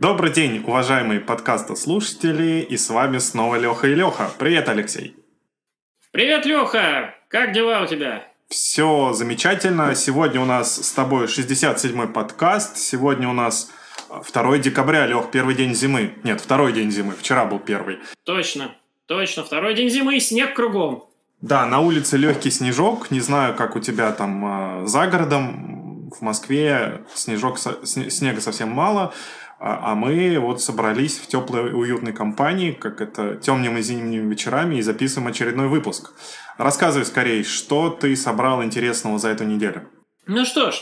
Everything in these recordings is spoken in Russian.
Добрый день, уважаемые подкастослушатели, и с вами снова Леха и Леха. Привет, Алексей. Привет, Леха! Как дела у тебя? Все замечательно. Сегодня у нас с тобой 67-й подкаст. Сегодня у нас 2 декабря, Лех, первый день зимы. Нет, второй день зимы. Вчера был первый. Точно, точно. Второй день зимы и снег кругом. Да, на улице легкий снежок. Не знаю, как у тебя там э, за городом. В Москве снежок, снега совсем мало. А, а мы вот собрались в теплой уютной компании, как это темными зимними вечерами, и записываем очередной выпуск. Рассказывай скорее, что ты собрал интересного за эту неделю. Ну что ж,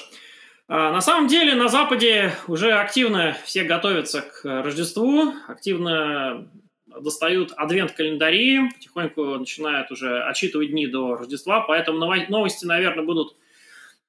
а, на самом деле на Западе уже активно все готовятся к Рождеству, активно достают адвент-календари, потихоньку начинают уже отчитывать дни до Рождества, поэтому новости, наверное, будут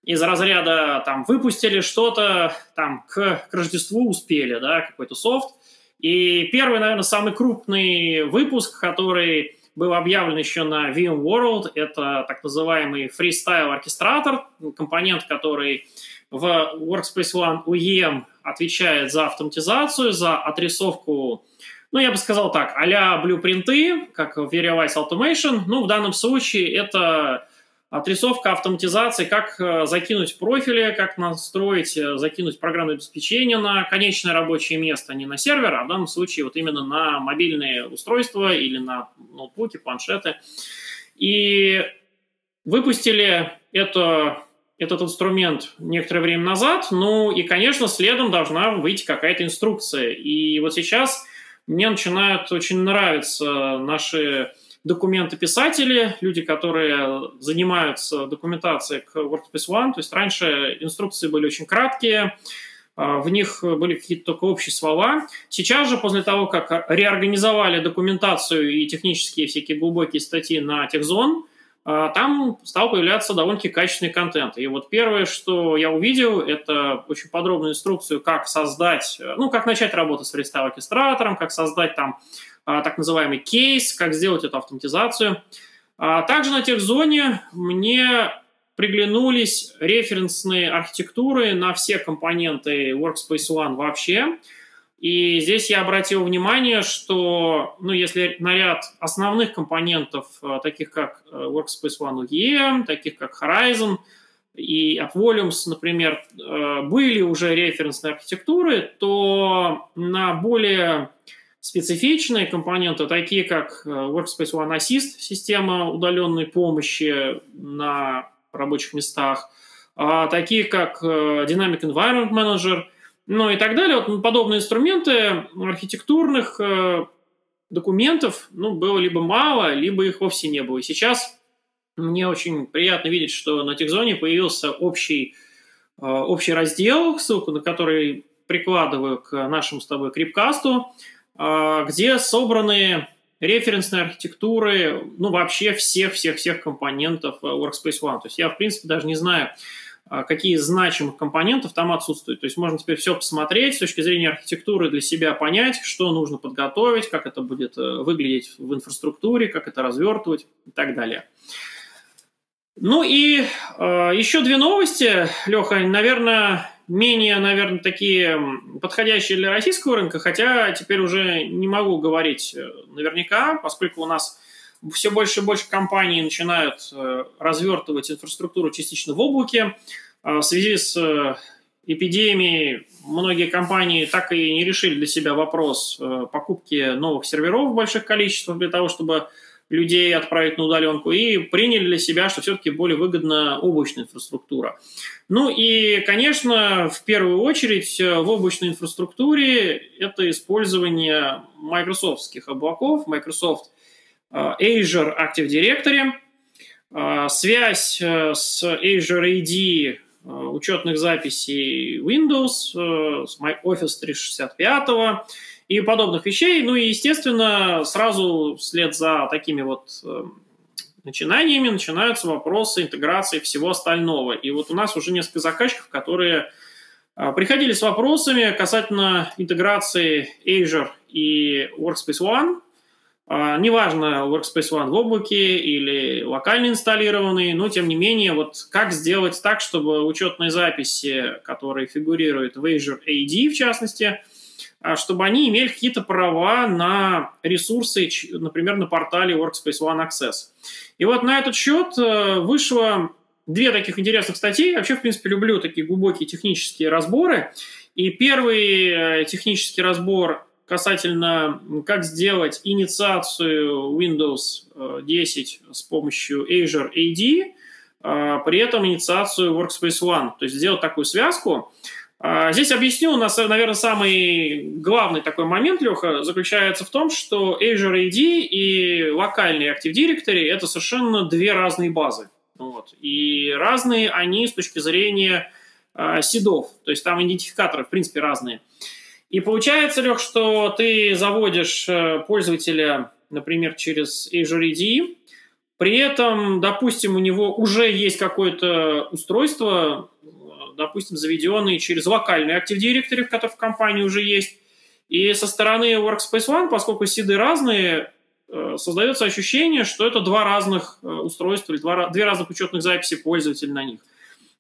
из разряда там выпустили что-то, там к, к Рождеству успели, да, какой-то софт. И первый, наверное, самый крупный выпуск, который был объявлен еще на VMworld, это так называемый Freestyle оркестратор, компонент, который в Workspace ONE UEM отвечает за автоматизацию, за отрисовку, ну, я бы сказал так, а-ля блюпринты, как в Veriwise Automation. Ну, в данном случае это Отрисовка автоматизации, как э, закинуть профили, как настроить, э, закинуть программное обеспечение на конечное рабочее место, не на сервер, а в данном случае вот именно на мобильные устройства или на ноутбуки, планшеты. И выпустили это, этот инструмент некоторое время назад, ну и, конечно, следом должна выйти какая-то инструкция. И вот сейчас мне начинают очень нравиться наши документописатели, люди, которые занимаются документацией к WordPress ONE. То есть раньше инструкции были очень краткие, а, в них были какие-то только общие слова. Сейчас же, после того, как реорганизовали документацию и технические всякие глубокие статьи на техзон, а, там стал появляться довольно-таки качественный контент. И вот первое, что я увидел, это очень подробную инструкцию, как создать, ну, как начать работать с фристайл-оркестратором, как создать там так называемый кейс, как сделать эту автоматизацию. А также на техзоне мне приглянулись референсные архитектуры на все компоненты Workspace ONE вообще. И здесь я обратил внимание, что, ну, если на ряд основных компонентов, а, таких как э, Workspace ONE UEM, таких как Horizon и AppVolumes, например, э, были уже референсные архитектуры, то на более специфичные компоненты, такие как э, Workspace ONE Assist, система удаленной помощи на рабочих местах, а такие как э, Dynamic Environment Manager, ну и так далее. Вот подобные инструменты архитектурных э, документов ну, было либо мало, либо их вовсе не было. И сейчас мне очень приятно видеть, что на Техзоне появился общий, общий раздел, ссылку на который прикладываю к нашему с тобой крипкасту, где собраны референсные архитектуры, ну, вообще всех-всех-всех компонентов э, Workspace ONE. То есть я, в принципе, даже не знаю, а, какие значимых компонентов там отсутствуют. То есть можно теперь все посмотреть с точки зрения архитектуры, для себя понять, что нужно подготовить, как это будет э, выглядеть в инфраструктуре, как это развертывать и так далее. Ну и э, еще две новости, Леха, наверное, менее, наверное, такие подходящие для российского рынка, хотя теперь уже не могу говорить э, наверняка, поскольку у нас все больше и больше компаний начинают э, развертывать инфраструктуру частично в облаке. Э, в связи с эпидемией многие компании так и не решили для себя вопрос покупки новых серверов в больших количествах для того, чтобы людей отправить на удаленку, и приняли для себя, что все-таки более выгодна облачная инфраструктура. Ну и, конечно, в первую очередь э, в облачной инфраструктуре это использование майкрософтских облаков, Microsoft э, Azure Active Directory, э, связь с Azure AD учетных записей Windows, с Office 365, и подобных вещей. Ну и, естественно, сразу вслед за такими вот э, начинаниями начинаются вопросы интеграции всего остального. И вот у нас уже несколько заказчиков, которые э, приходили с вопросами касательно интеграции Azure и Workspace ONE. Uh, неважно, Workspace ONE в облаке или локально инсталлированный, но тем не менее, вот как сделать так, чтобы учетные записи, которые фигурируют в Azure AD, в частности, а, чтобы они имели какие-то права на ресурсы, например, на портале Workspace ONE Access. И вот на этот счет э, вышло две таких интересных статьи. Я вообще, в принципе, люблю такие глубокие технические разборы. И первый э, технический разбор касательно, как сделать инициацию Windows 10 э, с помощью Azure AD, при этом инициацию Workspace ONE. То есть сделать такую связку – а, здесь объясню, у нас, наверное, самый главный такой момент, Леха, заключается в том, что Azure AD и локальный Active Directory – это совершенно две разные базы. Вот. И разные они с точки зрения э, то есть там идентификаторы, в принципе, разные. И получается, Лех, что ты заводишь э, пользователя, например, через Azure AD, при этом, допустим, у него уже есть какое-то устройство, допустим, заведенные через локальный Active Directory, который в компании уже есть. И со стороны Workspace ONE, поскольку сиды разные, э, создается ощущение, что это два разных э, устройства или два, две разных учетных записи пользователя на них.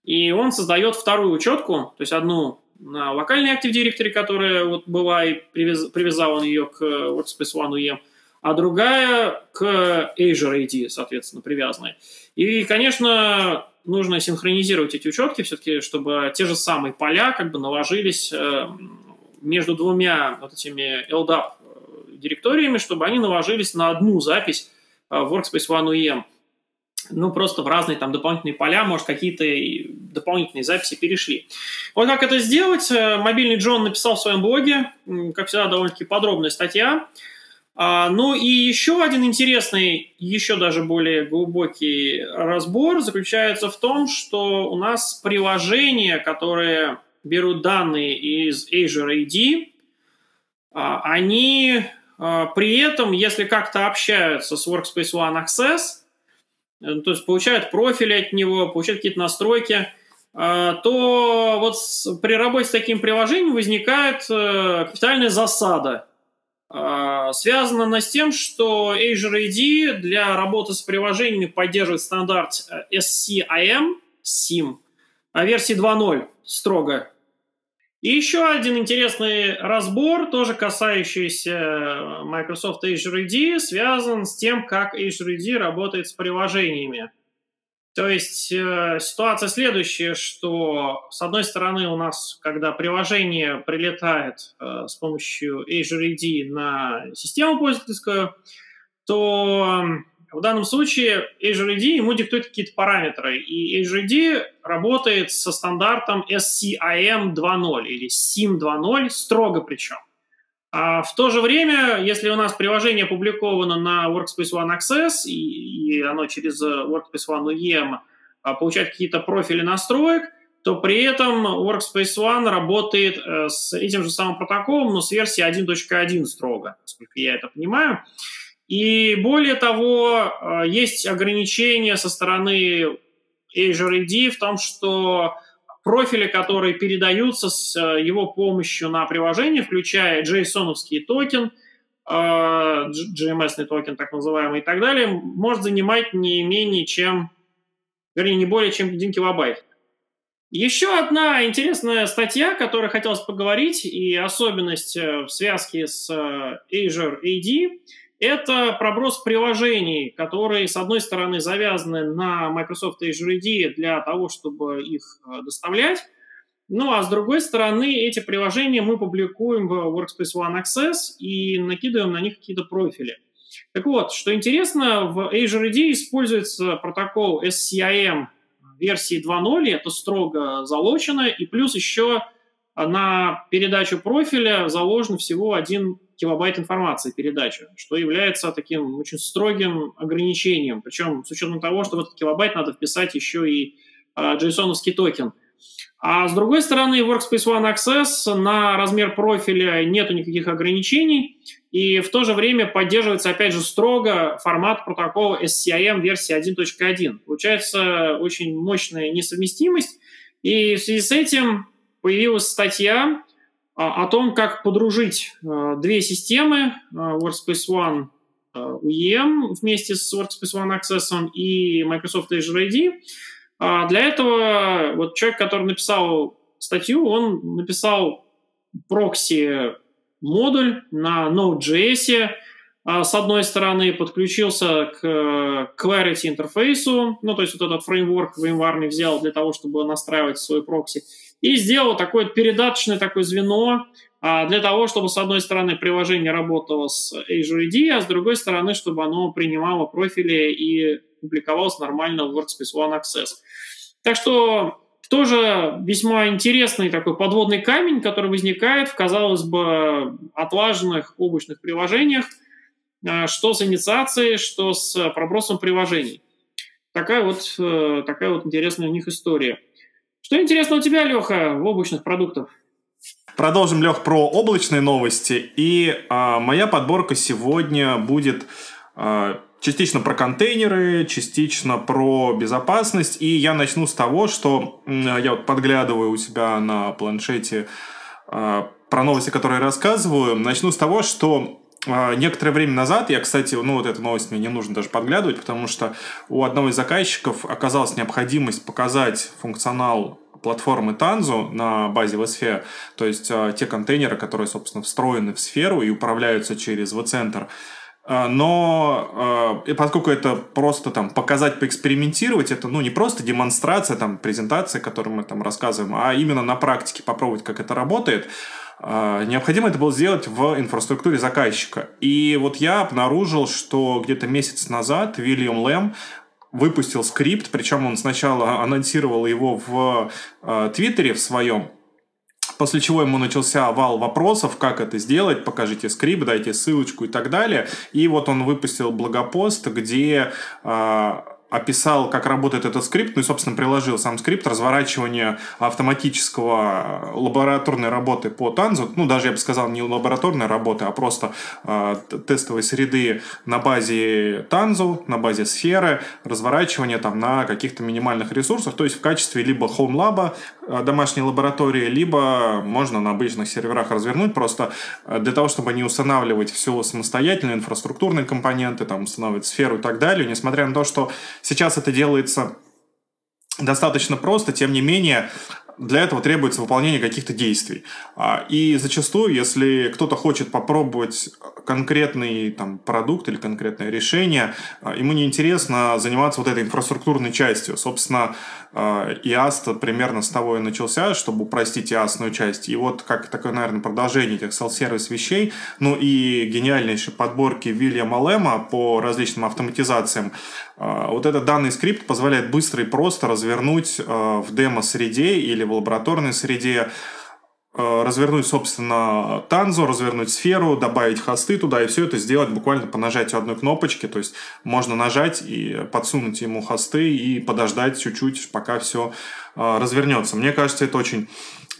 И он создает вторую учетку, то есть одну на локальный Active Directory, которая вот была и привяз, привязал он ее к Workspace ONE UEM, а другая к Azure AD, соответственно, привязанная. И, конечно, нужно синхронизировать эти учетки все-таки, чтобы те же самые поля как бы наложились э, между двумя вот этими LDAP э, директориями, чтобы они наложились на одну запись э, в Workspace ONE UEM. Ну, просто в разные там дополнительные поля, может, какие-то дополнительные записи перешли. Вот как это сделать, мобильный Джон написал в своем блоге, как всегда, довольно-таки подробная статья. А, ну и еще один интересный, еще даже более глубокий разбор заключается в том, что у нас приложения, которые берут данные из Azure AD, а, они а, при этом, если как-то общаются с Workspace ONE Access, э, то есть получают профиль от него, получают какие-то настройки, то вот при работе с таким приложением возникает э, капитальная засада – связано она с тем, что Azure AD для работы с приложениями поддерживает стандарт э, SCIM, SIM, а версии 2.0 строго. И еще один интересный разбор, тоже касающийся э, Microsoft Azure AD, связан с тем, как Azure AD работает с приложениями. То есть э, ситуация следующая, что с одной стороны у нас, когда приложение прилетает э, с помощью Azure AD на систему пользовательскую, то в данном случае Azure AD ему диктует какие-то параметры, и Azure AD работает со стандартом SCIM 2.0 или SIM 2.0, строго причем. А в то же время, если у нас приложение опубликовано на Workspace ONE Access, и, и оно через Workspace ONE UEM а, получает какие-то профили настроек, то при этом Workspace ONE работает э, с этим же самым протоколом, но с версии 1.1 строго, насколько я это понимаю. И более того, э, есть ограничения со стороны Azure AD в том, что профили, которые передаются с э, его помощью на приложение, включая JSON токен, э, JWT токен, так называемый, и так далее, может занимать не менее чем, вернее, не более чем 1 килобайт. Еще одна интересная статья, о которой хотелось поговорить, и особенность э, в связке с Azure AD – это проброс приложений, которые, с одной стороны, завязаны на Microsoft Azure AD для того, чтобы их э, доставлять, ну а с другой стороны, эти приложения мы публикуем в Workspace ONE Access и накидываем на них какие-то профили. Так вот, что интересно, в Azure AD используется протокол SCIM версии 2.0, это строго залочено, и плюс еще на передачу профиля заложен всего один килобайт информации передачи, что является таким очень строгим ограничением. Причем с учетом того, что в этот килобайт надо вписать еще и а, json токен. А с другой стороны, Workspace ONE Access на размер профиля нету никаких ограничений, и в то же время поддерживается, опять же, строго формат протокола SCIM версии 1.1. Получается очень мощная несовместимость, и в связи с этим появилась статья о том, как подружить э, две системы э, Workspace ONE UEM э, вместе с Workspace ONE Access и Microsoft Azure AD. А для этого вот человек, который написал статью, он написал прокси модуль на Node.js, а, с одной стороны, подключился к Clarity интерфейсу, ну, то есть вот этот фреймворк VMware взял для того, чтобы настраивать свой прокси, и сделал такое передаточное такое звено а, для того, чтобы, с одной стороны, приложение работало с Azure AD, а с другой стороны, чтобы оно принимало профили и публиковалось нормально в Workspace ONE Access. Так что тоже весьма интересный такой подводный камень, который возникает в, казалось бы, отлаженных облачных приложениях – а, что с инициацией, что с пробросом приложений. Такая вот, э, такая вот интересная у них история. Что интересно у тебя, Леха, в облачных продуктах? Продолжим, Лех, про облачные новости. И а, моя подборка сегодня будет а, частично про контейнеры, частично про безопасность. И я начну с того, что я вот подглядываю у себя на планшете а, про новости, которые рассказываю. Начну с того, что некоторое время назад, я, кстати, ну вот эту новость мне не нужно даже подглядывать, потому что у одного из заказчиков оказалась необходимость показать функционал платформы Tanzu на базе vSphere, то есть э, те контейнеры, которые, собственно, встроены в сферу и управляются через vCenter. Но э, поскольку это просто там показать, поэкспериментировать, это ну не просто демонстрация, там презентация, которую мы там рассказываем, а именно на практике попробовать, как это работает, а, необходимо это было сделать в инфраструктуре заказчика. И вот я обнаружил, что где-то месяц назад Вильям Лэм выпустил скрипт, причем он сначала анонсировал его в э, Твиттере в своем, после чего ему начался вал вопросов, как это сделать, покажите скрипт, дайте ссылочку и так далее. И вот он выпустил блогопост, где э, описал, как работает этот скрипт, ну и, собственно, приложил сам скрипт разворачивания автоматического лабораторной работы по танзу, ну, даже, я бы сказал, не лабораторной работы, а просто э, тестовой среды на базе танзу, на базе сферы, разворачивание там на каких-то минимальных ресурсах, то есть в качестве либо home lab, э, домашней лаборатории, либо можно на обычных серверах развернуть. Просто э, для того, чтобы не устанавливать все самостоятельно, инфраструктурные компоненты, там, устанавливать сферу и так далее, несмотря на то, что Сейчас это делается достаточно просто, тем не менее, для этого требуется выполнение каких-то действий. А, и зачастую, если кто-то хочет попробовать конкретный там, продукт или конкретное решение, а, ему неинтересно заниматься вот этой инфраструктурной частью. Собственно, ИАСТ примерно с того и начался, чтобы упростить ИАСтную часть. И вот как такое, наверное, продолжение этих селл-сервис вещей, ну и гениальнейшей подборки Вильяма Лэма по различным автоматизациям. А, вот этот данный скрипт позволяет быстро и просто развернуть в демо-среде или в лабораторной среде Э, развернуть, собственно, танзу, развернуть сферу, добавить хосты туда, и все это сделать буквально по нажатию одной кнопочки. То есть можно нажать и подсунуть ему хосты и подождать чуть-чуть, пока все развернется. Мне кажется, это очень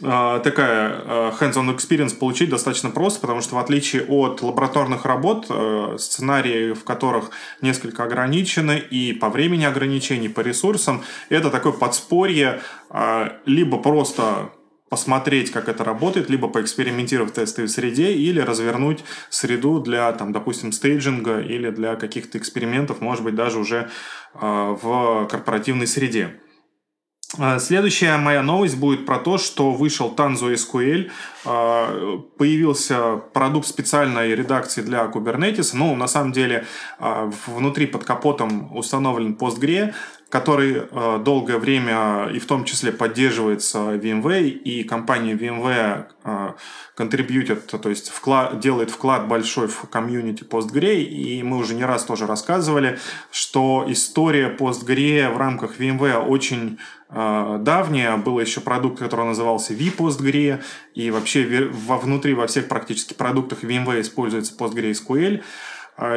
такая hands-on experience получить достаточно просто, потому что в отличие от лабораторных работ, сценарии, в которых несколько ограничены и по времени ограничений, по ресурсам, это такое подспорье, либо просто посмотреть, как это работает, либо поэкспериментировать в тестовой среде, или развернуть среду для, там, допустим, стейджинга или для каких-то экспериментов, может быть, даже уже э, в корпоративной среде. А, следующая моя новость будет про то, что вышел Tanzo SQL, а, появился продукт специальной редакции для Kubernetes. Ну, на самом деле, внутри под капотом установлен PostgreSQL, который э, долгое время и в том числе поддерживается VMware, и компания VMware э, контрибьютит, то есть вклад, делает вклад большой в комьюнити PostgreSQL, и мы уже не раз тоже рассказывали, что история PostgreSQL в рамках VMware очень э, давняя, был еще продукт, который назывался vPostgre, и вообще во, внутри во всех практически продуктах VMware используется PostgreSQL, а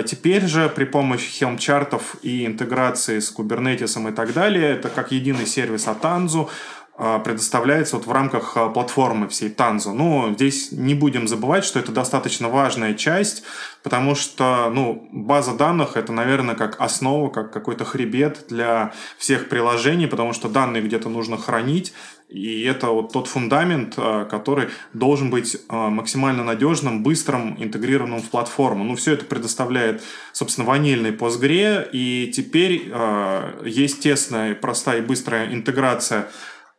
теперь же при помощи Helm-чартов и интеграции с Kubernetes и так далее, это как единый сервис от Tanzu, а, предоставляется вот в рамках а, платформы всей Tanzu. Но здесь не будем забывать, что это достаточно важная часть, потому что ну, база данных это, наверное, как основа, как какой-то хребет для всех приложений, потому что данные где-то нужно хранить, и это вот тот фундамент, э, который должен быть э, максимально надежным, быстрым, интегрированным в платформу. Ну, все это предоставляет, собственно, ванильный Postgre, и теперь э, есть тесная, простая и быстрая интеграция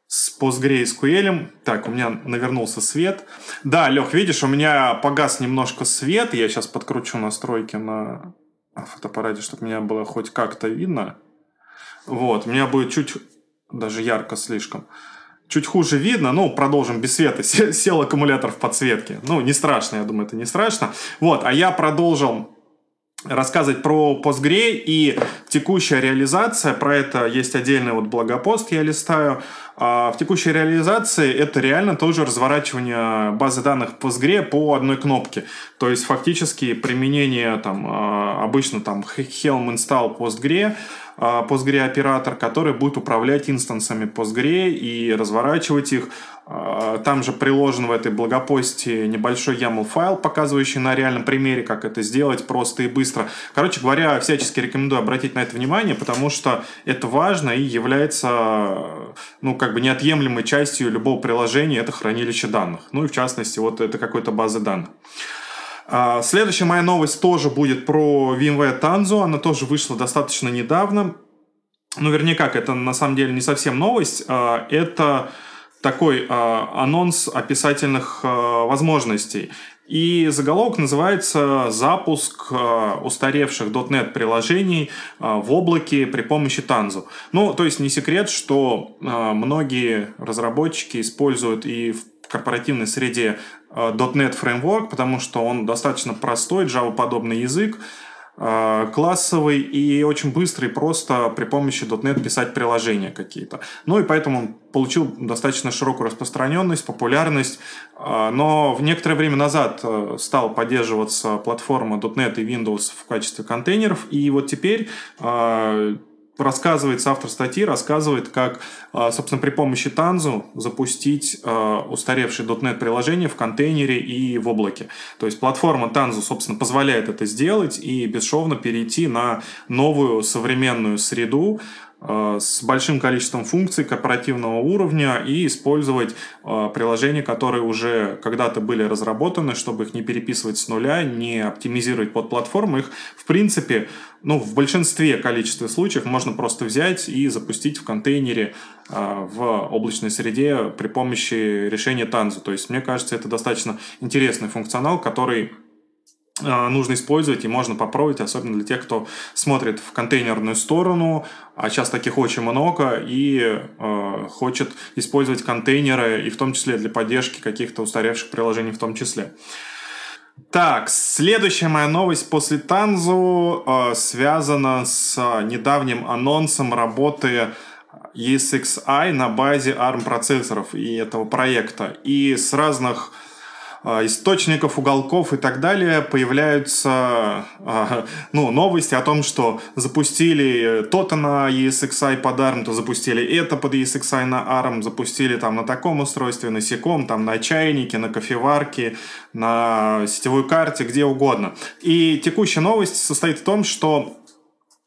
с PostgreSQL. Так, у меня навернулся свет. Да, Лех, видишь, у меня погас немножко свет. Я сейчас подкручу настройки на фотоаппарате, чтобы меня было хоть как-то видно. Вот, у меня будет чуть даже ярко слишком. Чуть хуже видно, ну, продолжим без света. Сел аккумулятор в подсветке. Ну, не страшно, я думаю, это не страшно. Вот, а я продолжил рассказывать про Postgre и текущая реализация. Про это есть отдельный вот блогопост, я листаю. А в текущей реализации это реально тоже разворачивание базы данных Postgre по одной кнопке. То есть фактически применение там а, обычно там Helm install Postgre, а, Postgre оператор, который будет управлять инстансами Postgre и разворачивать их. А, там же приложен в этой блогопосте небольшой YAML файл, показывающий на реальном примере, как это сделать просто и быстро. Короче говоря, всячески рекомендую обратить на это внимание, потому что это важно и является ну, как бы неотъемлемой частью любого приложения, это хранилище данных. Ну и в частности, вот это какой-то базы данных. А, следующая моя новость тоже будет про VMware Tanzu. Она тоже вышла достаточно недавно. Ну, вернее, как, это на самом деле не совсем новость. А, это такой а, анонс описательных возможностей. И заголовок называется «Запуск устаревших .NET приложений в облаке при помощи Tanzu». Ну, то есть не секрет, что многие разработчики используют и в корпоративной среде э, .NET Framework, потому что он достаточно простой, Java-подобный язык, э, классовый и очень быстрый, просто при помощи .NET писать приложения какие-то. Ну и поэтому он получил достаточно широкую распространенность, популярность, э, но в некоторое время назад стала поддерживаться платформа .NET и Windows в качестве контейнеров, и вот теперь рассказывает, автор статьи рассказывает, как, а, собственно, при помощи Tanzu запустить а, устаревшее .NET приложение в контейнере и в облаке. То есть платформа Tanzu, собственно, позволяет это сделать и бесшовно перейти на новую современную среду, с большим количеством функций корпоративного уровня и использовать э, приложения, которые уже когда-то были разработаны, чтобы их не переписывать с нуля, не оптимизировать под платформу. Их, в принципе, ну, в большинстве количестве случаев можно просто взять и запустить в контейнере э, в облачной среде при помощи решения Tanzu. То есть, мне кажется, это достаточно интересный функционал, который нужно использовать и можно попробовать, особенно для тех, кто смотрит в контейнерную сторону, а сейчас таких очень много, и э, хочет использовать контейнеры, и в том числе для поддержки каких-то устаревших приложений в том числе. Так, следующая моя новость после Танзу э, связана с недавним анонсом работы ESXi на базе ARM процессоров и этого проекта. И с разных источников, уголков и так далее появляются а, ну, новости о том, что запустили то-то на ESXi под ARM, то запустили это под ESXi на ARM, запустили там на таком устройстве, на секом, там на чайнике, на кофеварке, на сетевой карте, где угодно. И текущая новость состоит в том, что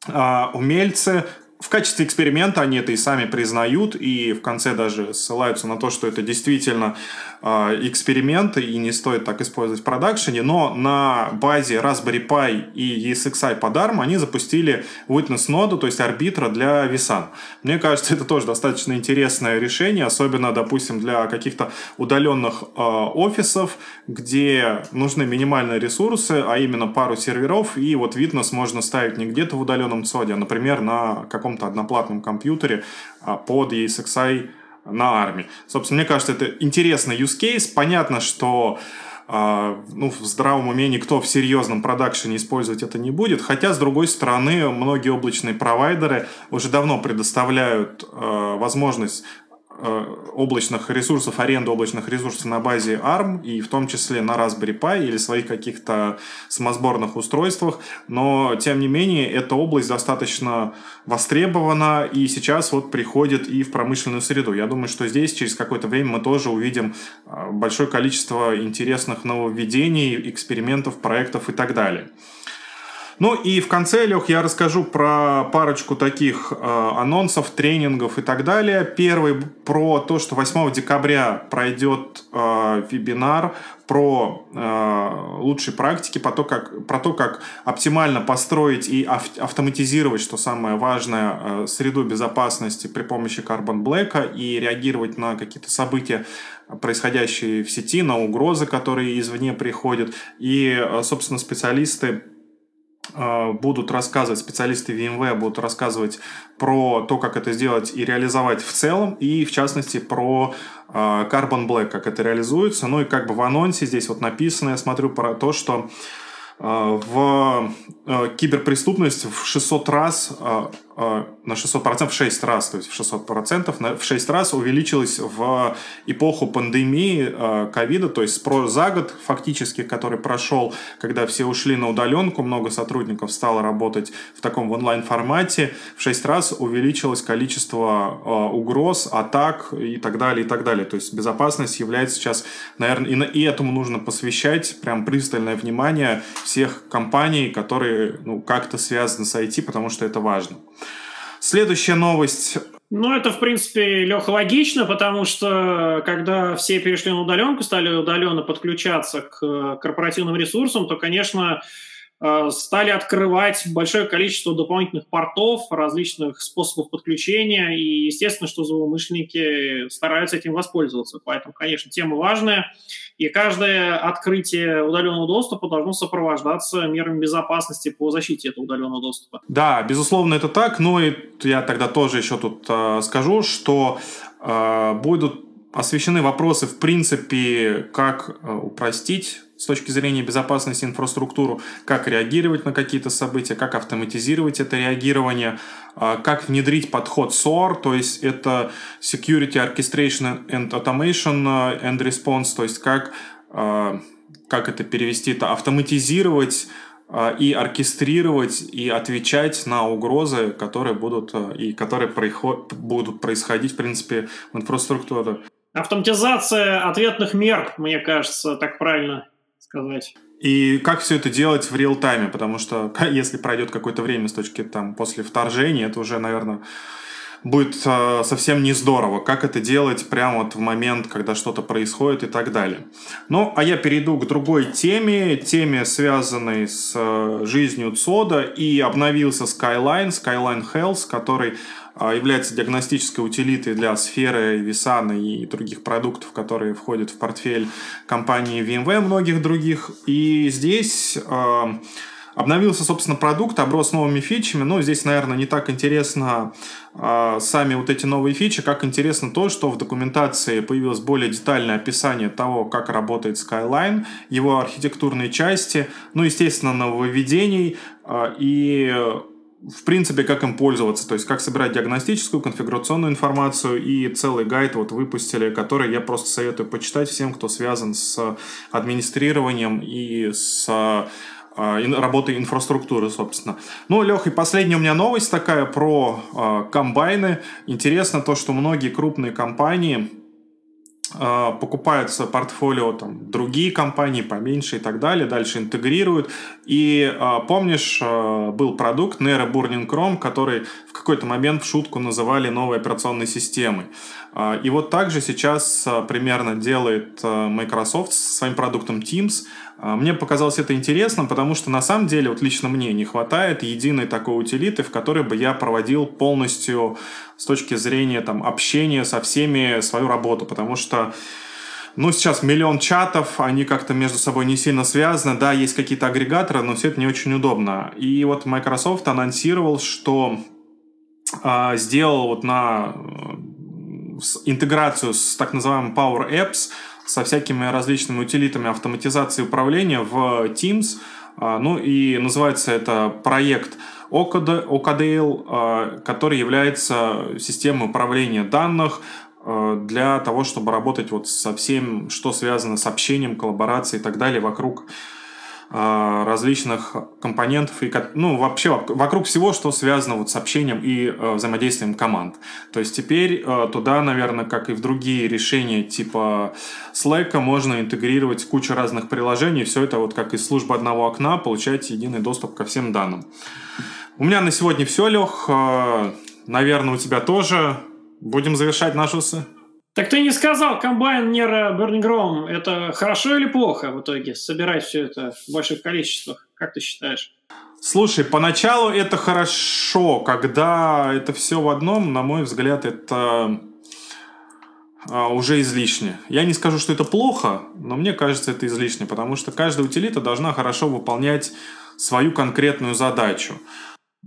а, умельцы в качестве эксперимента они это и сами признают, и в конце даже ссылаются на то, что это действительно эксперимент, и не стоит так использовать в продакшене, но на базе Raspberry Pi и ESXi под ARM они запустили Witness ноду, то есть арбитра для VSAN. Мне кажется, это тоже достаточно интересное решение, особенно, допустим, для каких-то удаленных э, офисов, где нужны минимальные ресурсы, а именно пару серверов, и вот Witness можно ставить не где-то в удаленном ЦОДе, а, например, на каком каком-то одноплатном компьютере а, под ESXi на армии. Собственно, мне кажется, это интересный use case. Понятно, что Uh, ну, в здравом уме никто в серьезном продакшене использовать это не будет. Хотя, с другой стороны, многие облачные провайдеры уже давно предоставляют uh, возможность Э, облачных ресурсов, аренду облачных ресурсов на базе ARM, и в том числе на Raspberry Pi или своих каких-то самосборных устройствах, но, тем не менее, эта область достаточно востребована, и сейчас вот приходит и в промышленную среду. Я думаю, что здесь через какое-то время мы тоже увидим э, большое количество интересных нововведений, экспериментов, проектов и так далее. Ну и в конце, Лех, я расскажу про парочку таких э, анонсов, тренингов и так далее. Первый про то, что 8 декабря пройдет э, вебинар про э, лучшие практики, про то, как, про то, как оптимально построить и ав- автоматизировать, что самое важное, э, среду безопасности при помощи Carbon Black и реагировать на какие-то события, происходящие в сети, на угрозы, которые извне приходят. И, э, собственно, специалисты будут рассказывать, специалисты VMware будут рассказывать про то, как это сделать и реализовать в целом, и в частности про э, Carbon Black, как это реализуется. Ну и как бы в анонсе здесь вот написано, я смотрю про то, что в киберпреступность в 600 раз на 600%, в 6 раз, то есть в 600%, в 6 раз увеличилась в эпоху пандемии а, ковида, то есть за год фактически, который прошел, когда все ушли на удаленку, много сотрудников стало работать в таком онлайн-формате, в 6 раз увеличилось количество а, угроз, атак и так далее, и так далее. То есть безопасность является сейчас, наверное, и, и этому нужно посвящать прям пристальное внимание всех компаний, которые ну, как-то связаны с IT, потому что это важно. Следующая новость. Ну, это, в принципе, Леха, логично, потому что когда все перешли на удаленку, стали удаленно подключаться к корпоративным ресурсам, то, конечно, Э, стали открывать большое количество дополнительных портов, различных способов подключения, и естественно, что злоумышленники стараются этим воспользоваться. Поэтому, конечно, тема важная, и каждое открытие удаленного доступа должно сопровождаться мерами безопасности по защите этого удаленного доступа. Да, безусловно, это так, но и я тогда тоже еще тут э, скажу, что э, будут освещены вопросы, в принципе, как э, упростить с точки зрения безопасности инфраструктуру, как реагировать на какие-то события, как автоматизировать это реагирование, а, как внедрить подход SOAR, то есть это Security Orchestration and Automation and Response, то есть как, а, как это перевести, это автоматизировать а, и оркестрировать и отвечать на угрозы, которые будут и которые будут происходить, в принципе, в инфраструктуре. Автоматизация ответных мер, мне кажется, так правильно сказать. И как все это делать в реал-тайме, потому что если пройдет какое-то время с точки там после вторжения, это уже, наверное, будет э, совсем не здорово. Как это делать прямо вот в момент, когда что-то происходит и так далее. Ну, а я перейду к другой теме, теме, связанной с э, жизнью ЦОДа, и обновился Skyline, Skyline Health, который является диагностической утилитой для сферы Visana и других продуктов, которые входят в портфель компании VMware, многих других. И здесь э, обновился, собственно, продукт, оброс новыми фичами. Но здесь, наверное, не так интересно э, сами вот эти новые фичи, как интересно то, что в документации появилось более детальное описание того, как работает Skyline, его архитектурные части, ну, естественно, нововведений и в принципе, как им пользоваться, то есть как собирать диагностическую, конфигурационную информацию и целый гайд вот выпустили, который я просто советую почитать всем, кто связан с администрированием и с а, работой инфраструктуры, собственно. Ну, Лех, и последняя у меня новость такая про э, комбайны. Интересно то, что многие крупные компании а, покупаются портфолио там другие компании поменьше и так далее, дальше интегрируют. И а, помнишь, а, был продукт Nero Burning Chrome, который в какой-то момент в шутку называли новой операционной системой. И вот также сейчас примерно делает Microsoft со своим продуктом Teams – а, мне показалось это интересным, потому что на самом деле, вот лично мне не хватает единой такой утилиты, в которой бы я проводил полностью с точки зрения там, общения со всеми свою работу, потому что ну, сейчас миллион чатов, они как-то между собой не сильно связаны. Да, есть какие-то агрегаторы, но все это не очень удобно. И вот Microsoft анонсировал, что э, сделал вот на интеграцию с так называемым Power Apps со всякими различными утилитами автоматизации управления в Teams. А, ну и называется это проект Ocadale, а, который является системой управления данных а, для того, чтобы работать вот со всем, что связано с общением, коллаборацией и так далее вокруг различных компонентов и ну вообще вокруг всего, что связано вот с общением и э, взаимодействием команд. То есть теперь э, туда, наверное, как и в другие решения типа Slack, можно интегрировать кучу разных приложений, все это вот как из службы одного окна получать единый доступ ко всем данным. У меня на сегодня все, Лех. Э, наверное, у тебя тоже. Будем завершать нашу так ты не сказал, комбайн Нера Chrome, это хорошо или плохо в итоге, собирать все это в больших количествах? Как ты считаешь? Слушай, поначалу это хорошо, когда это все в одном, на мой взгляд, это а, уже излишне. Я не скажу, что это плохо, но мне кажется, это излишне, потому что каждая утилита должна хорошо выполнять свою конкретную задачу.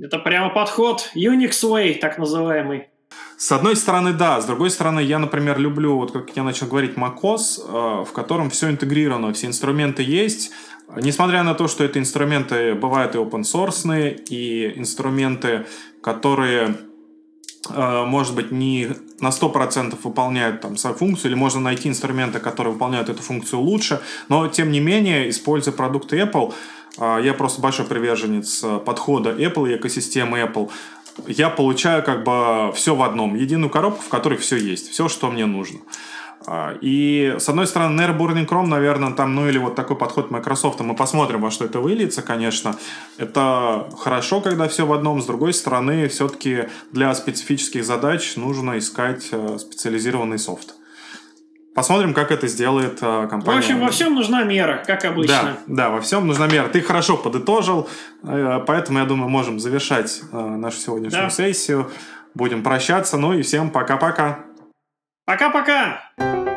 Это прямо подход Unix Way, так называемый. С одной стороны, да. С другой стороны, я, например, люблю, вот как я начал говорить, macOS, э, в котором все интегрировано, все инструменты есть. Несмотря на то, что эти инструменты бывают и open source, и инструменты, которые э, может быть, не на 100% выполняют там свою функцию, или можно найти инструменты, которые выполняют эту функцию лучше, но, тем не менее, используя продукты Apple, э, я просто большой приверженец подхода Apple и экосистемы Apple, я получаю как бы все в одном, единую коробку, в которой все есть, все, что мне нужно. А, и, с одной стороны, Nero Chrome, наверное, там, ну или вот такой подход Microsoft, мы посмотрим, во что это выльется, конечно. Это хорошо, когда все в одном. С другой стороны, все-таки для специфических задач нужно искать э, специализированный софт. Посмотрим, как это сделает э, компания. В общем, во всем нужна мера, как обычно. Да, да, во всем нужна мера. Ты хорошо подытожил, э, поэтому, я думаю, можем завершать э, нашу сегодняшнюю да. сессию. Будем прощаться. Ну и всем пока-пока. Пока-пока.